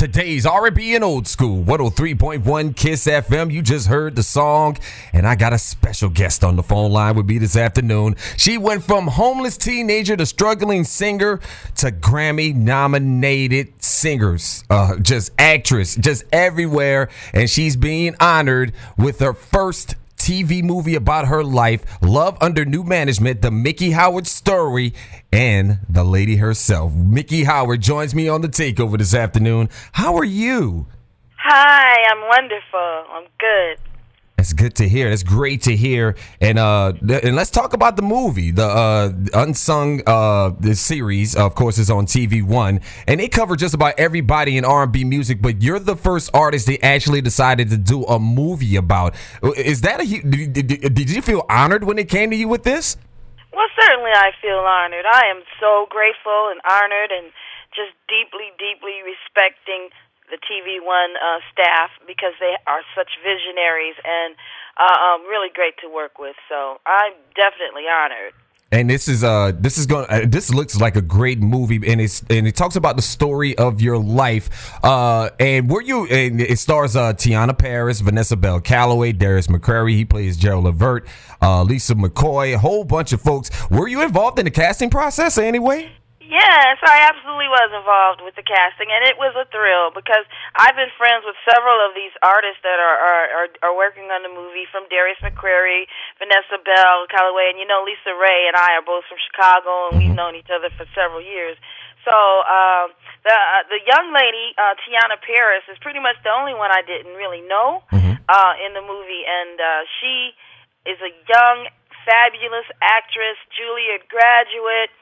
Today's R&B and old school 103.1 Kiss FM. You just heard the song, and I got a special guest on the phone line with me this afternoon. She went from homeless teenager to struggling singer to Grammy nominated singers, uh, just actress, just everywhere, and she's being honored with her first TV movie about her life, Love Under New Management, the Miki Howard story, and the lady herself. Miki Howard joins me on the takeover this afternoon. How are you? Hi, I'm wonderful. I'm good. That's good to hear. That's great to hear. And uh, th- and let's talk about the movie, the uh, unsung uh, the series. Of course, is on TV One, and they cover just about everybody in R and B music. But you're the first artist they actually decided to do a movie about. Is that a? Did, did, did you feel honored when it came to you with this? Well, certainly I feel honored. I am so grateful and honored and just deeply, deeply respecting the TV One uh, staff because they are such visionaries and uh, um, really great to work with. So I'm definitely honored. And this is uh this is going uh, this looks like a great movie and it's and it talks about the story of your life. Uh and were you and it stars uh Tiana Paris, Vanessa Bell Calloway, Darius McCrary, he plays Gerald Levert, uh Lisa McCoy, a whole bunch of folks. Were you involved in the casting process anyway? Yes, I absolutely was involved with the casting, and it was a thrill because I've been friends with several of these artists that are are, are, are working on the movie, from Darius McCrary, Vanessa Bell, Calloway, and you know Lisa Raye and I are both from Chicago, and we've known each other for several years. So um, the uh, the young lady uh, Tiana Paris is pretty much the only one I didn't really know uh, in the movie, and uh, she is a young, fabulous actress, Juilliard graduate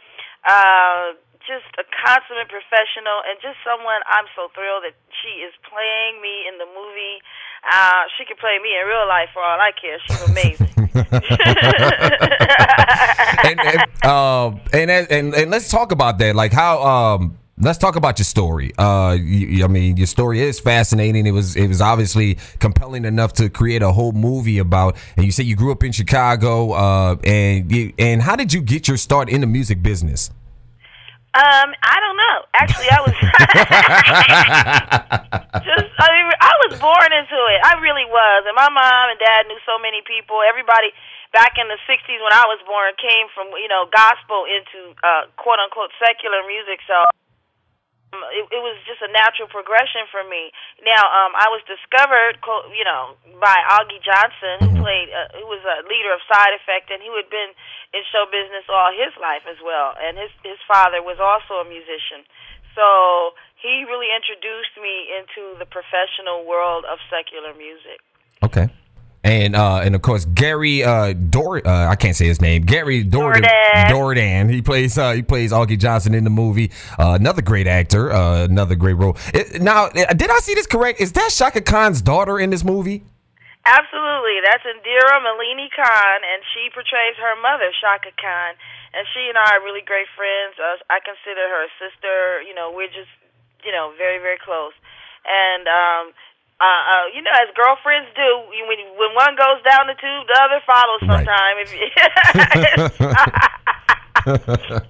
uh, just a consummate professional and just someone I'm so thrilled that she is playing me in the movie. Uh, she could play me in real life for all I care. She's amazing. and and, uh, and and and let's talk about that. Like how um let's talk about your story. Uh, you, I mean, your story is fascinating. It was it was obviously compelling enough to create a whole movie about. And you say you grew up in Chicago. Uh, and you, and how did you get your start in the music business? Um, I don't know. Actually, I was just. I mean, I was born into it. I really was, and my mom and dad knew so many people. Everybody back in the '60s when I was born came from you know gospel into uh, quote unquote secular music. So it, it was just a natural progression for me. Now, um, I was discovered, co- you know, by Augie Johnson, who played, uh, who was a leader of Side Effect, and he had been in show business all his life as well. And his his father was also a musician, so he really introduced me into the professional world of secular music. Okay. And uh, and of course Gary uh, Dor uh, I can't say his name Gary Dourdan Dourdan. Dourdan he plays uh, he plays Augie Johnson in the movie. Uh, another great actor uh, another great role. It- now uh, did I see this correct? Is that Chaka Khan's daughter in this movie? Absolutely, that's Indira Milini Khan, and she portrays her mother, Chaka Khan, and she and I are really great friends. Uh, I consider her a sister. You know, we're just, you know, very very close, and um, uh, uh, you know, as girlfriends do, when when one goes down the tube, the other follows. Right. Sometime, if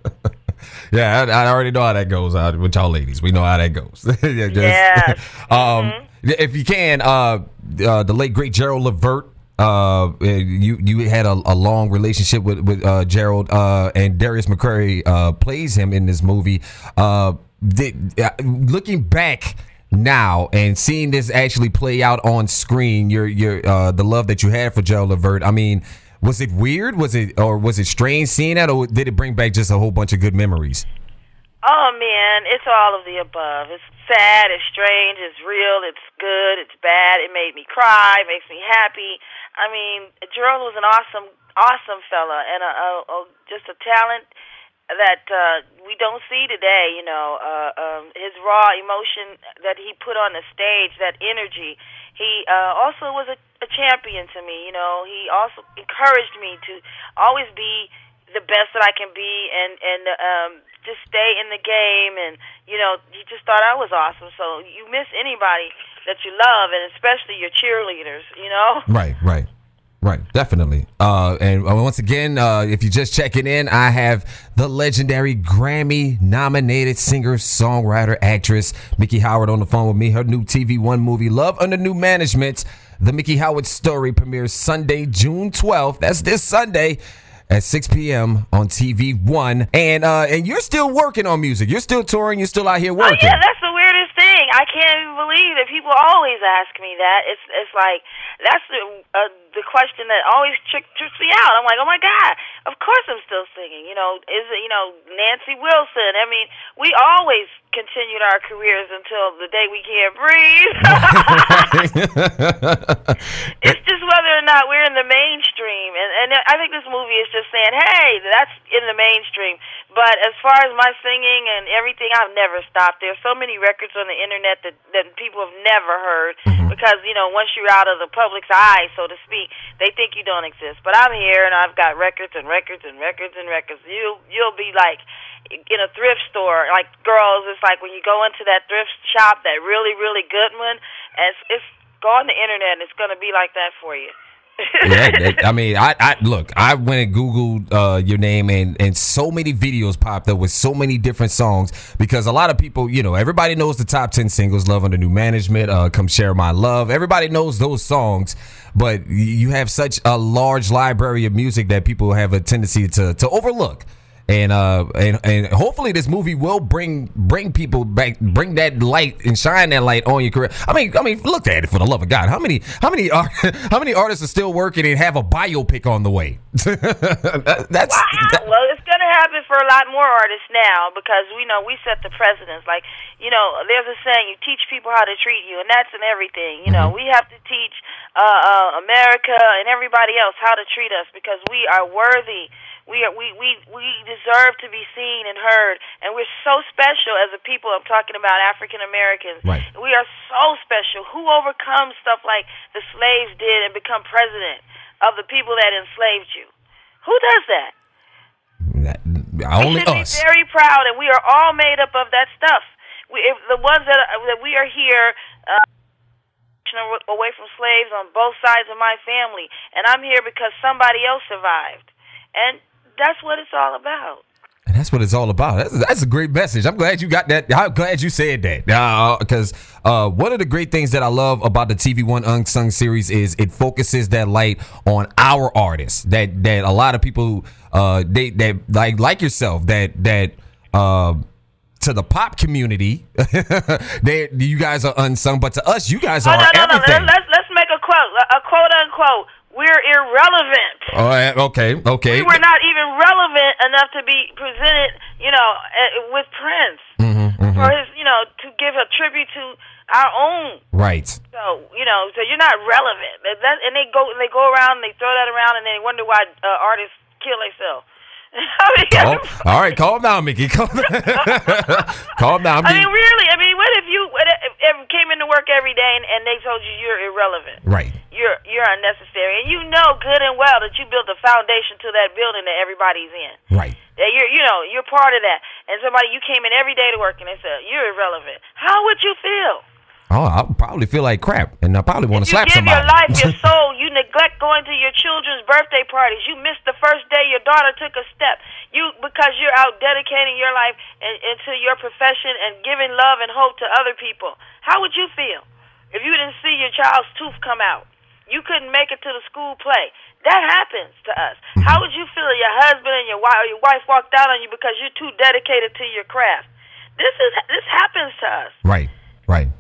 yeah I, I already know how that goes uh, with y'all ladies we know how that goes yeah, just- um, if you can uh, uh, the late great Gerald Levert uh, you you had a, a long relationship with with uh, Gerald uh, and Darius McCrary uh, plays him in this movie. Uh, did, uh, looking back now and seeing this actually play out on screen, your your uh, the love that you had for Gerald Levert. I mean, was it weird? Was it or was it strange seeing that, or did it bring back just a whole bunch of good memories? Oh man, it's all of the above. It's sad, it's strange, it's real, it's good, it's bad. It made me cry, it makes me happy. I mean, Gerald was an awesome, awesome fella, and a, a, a just a talent that uh, we don't see today. You know, uh, um, his raw emotion that he put on the stage, that energy. He uh, also was a, a champion to me. You know, he also encouraged me to always be the best that I can be and and um just stay in the game and you know you just thought I was awesome so you miss anybody that you love and especially your cheerleaders you know Right, right. Right, definitely. Uh, and once again, uh, if you're just checking in, I have the legendary Grammy nominated singer, songwriter, actress, Miki Howard on the phone with me. Her new TV One movie, Love Under New Management. The Miki Howard story premieres Sunday, June 12th. That's this Sunday at 6 p.m. on TV One. And uh, and you're still working on music. You're still touring. You're still out here working. Oh, yeah, that's the weirdest thing. I can't even believe that people always ask me that. It's it's like that's the uh, the question that always trick, tricks me out. I'm like, oh my god, of course I'm still singing. You know, is it you know Nancy Wilson? I mean, we always continued our careers until the day we can't breathe. it's just whether or not we're in the mainstream, and and I think this movie is just saying, hey, that's in the mainstream. But as far as my singing and everything, I've never stopped. There's so many records on the internet that that people have never heard mm-hmm. because you know once you're out of the public's eye, so to speak, they think you don't exist. But I'm here and I've got records and records and records and records. You you'll be like in a thrift store, like girls, it's like when you go into that thrift shop, that really, really good one, and it's, it's go on the internet and it's going to be like that for you. Yeah, I mean, I, I look. I went and googled uh, your name, and and so many videos popped up with so many different songs because a lot of people, you know, everybody knows the top ten singles, "Love Under New Management," uh, "Come Share My Love." Everybody knows those songs, but you have such a large library of music that people have a tendency to to overlook and uh and and hopefully this movie will bring bring people back bring that light and shine that light on your career i mean i mean look at it for the love of god how many how many are how many artists are still working and have a biopic on the way that's wow. That, well it's gonna happen for a lot more artists now because we know we set the precedence like you know there's a saying you teach people how to treat you and that's in everything you know mm-hmm. we have to teach uh, uh america and everybody else how to treat us because we are worthy we are we, we we deserve to be seen and heard, and we're so special as a people. I'm talking about African Americans. Right. We are so special. Who overcomes stuff like the slaves did and become president of the people that enslaved you? Who does that? that only we should us. be very proud, and we are all made up of that stuff. We, if the ones that are, that we are here. Uh, away from slaves on both sides of my family and I'm here because somebody else survived and that's what it's all about. And that's what it's all about. That's, that's, a great message. I'm glad you got that. I'm glad you said that. Because uh, uh, one of the great things that I love about the TV One Unsung series is it focuses that light on our artists. That that a lot of people uh, they that like like yourself that that uh, to the pop community, they you guys are unsung, but to us, you guys are oh, no, no, everything. No, let's let's make a quote, a quote unquote we're irrelevant. Oh, okay, okay. We were not even relevant enough to be presented, you know, uh, with Prince mm-hmm, mm-hmm. for his, you know, to give a tribute to our own. Right. So you know, so you're not relevant. That, and they go, and they go around, and they throw that around, and they wonder why uh, artists kill themselves. calm, all right, calm down, Miki. Calm, calm down. I mean, really. I mean, what if you what if, if came into work every day and, and they told you you're irrelevant? Right. You're you're unnecessary, and you know good and well that you built a foundation to that building that everybody's in. Right. That you're you know you're part of that, and somebody you came in every day to work and they said you're irrelevant. How would you feel? Oh, I probably feel like crap, and I probably want to slap somebody. You give your life, your soul. You neglect going to your children's birthday parties. You missed the first day your daughter took a step. You because you're out dedicating your life in, into your profession and giving love and hope to other people. How would you feel if you didn't see your child's tooth come out? You couldn't make it to the school play. That happens to us. Mm-hmm. How would you feel if your husband and your wife or your wife walked out on you because you're too dedicated to your craft? This is this happens to us. Right. Right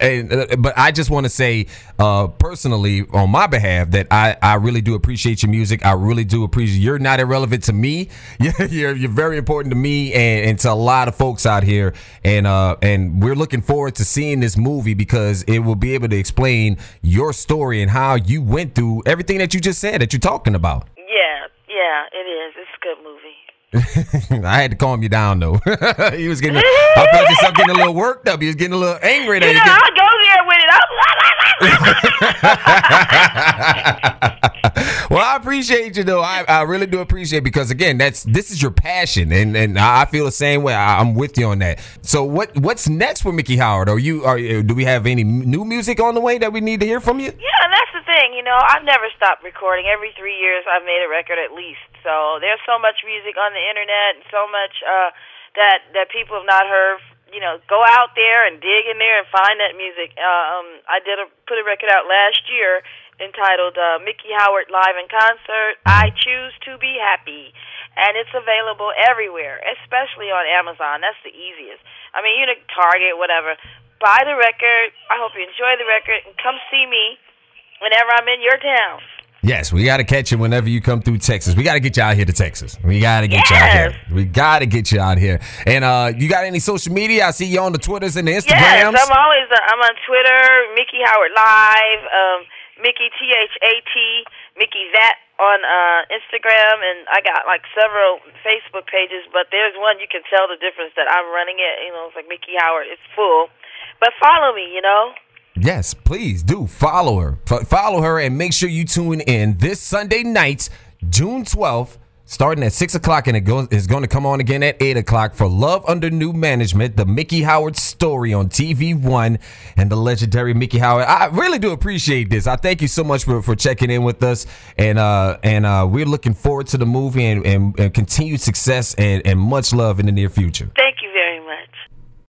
and, uh, but I just want to say uh, personally on my behalf that I, I really do appreciate your music. I really do appreciate. You're not irrelevant to me. You're you're very important to me and, and to a lot of folks out here. And uh and we're looking forward to seeing this movie because it will be able to explain your story and how you went through everything that you just said that you're talking about. Yeah, yeah, it is. It's a good movie. I had to calm you down though. he was getting. I felt yourself getting a little worked up. He was getting a little angry. You know, I go there with it. well, I appreciate you though. I, I really do appreciate it because again, that's this is your passion, and and I feel the same way. I, am with you on that. So what what's next for Miki Howard? Are you are do we have any new music on the way that we need to hear from you? Yeah, that's thing. you know. I've never stopped recording. Every three years, I've made a record at least. So there's so much music on the internet, and so much uh, that that people have not heard. You know, go out there and dig in there and find that music. Um, I did a put a record out last year entitled uh, Miki Howard Live in Concert. I choose to be happy, and it's available everywhere, especially on Amazon. That's the easiest. I mean, you know, Target, whatever buy the record. I hope you enjoy the record and come see me whenever I'm in your town. Yes, we got to catch you whenever you come through Texas. We got to get you out here to Texas. We got to get yes. you out here. We got to get you out here. And uh, you got any social media? I see you on the Twitters and the Instagrams. Yes, I'm always uh, I'm on Twitter, Miki Howard Live, um, Miki T H A T, Miki That on uh, Instagram, and I got like several Facebook pages. But there's one you can tell the difference that I'm running it. You know, it's like Miki Howard. It's full. But follow me, you know. Yes, please do follow her. F- follow her and make sure you tune in this Sunday night, June 12th, starting at 6 o'clock, and it is going to come on again at 8 o'clock for Love Under New Management, the Miki Howard story on TV One, and the legendary Miki Howard. I really do appreciate this. I thank you so much for, for checking in with us, and uh, and uh, we're looking forward to the movie and, and, and continued success and, and much love in the near future.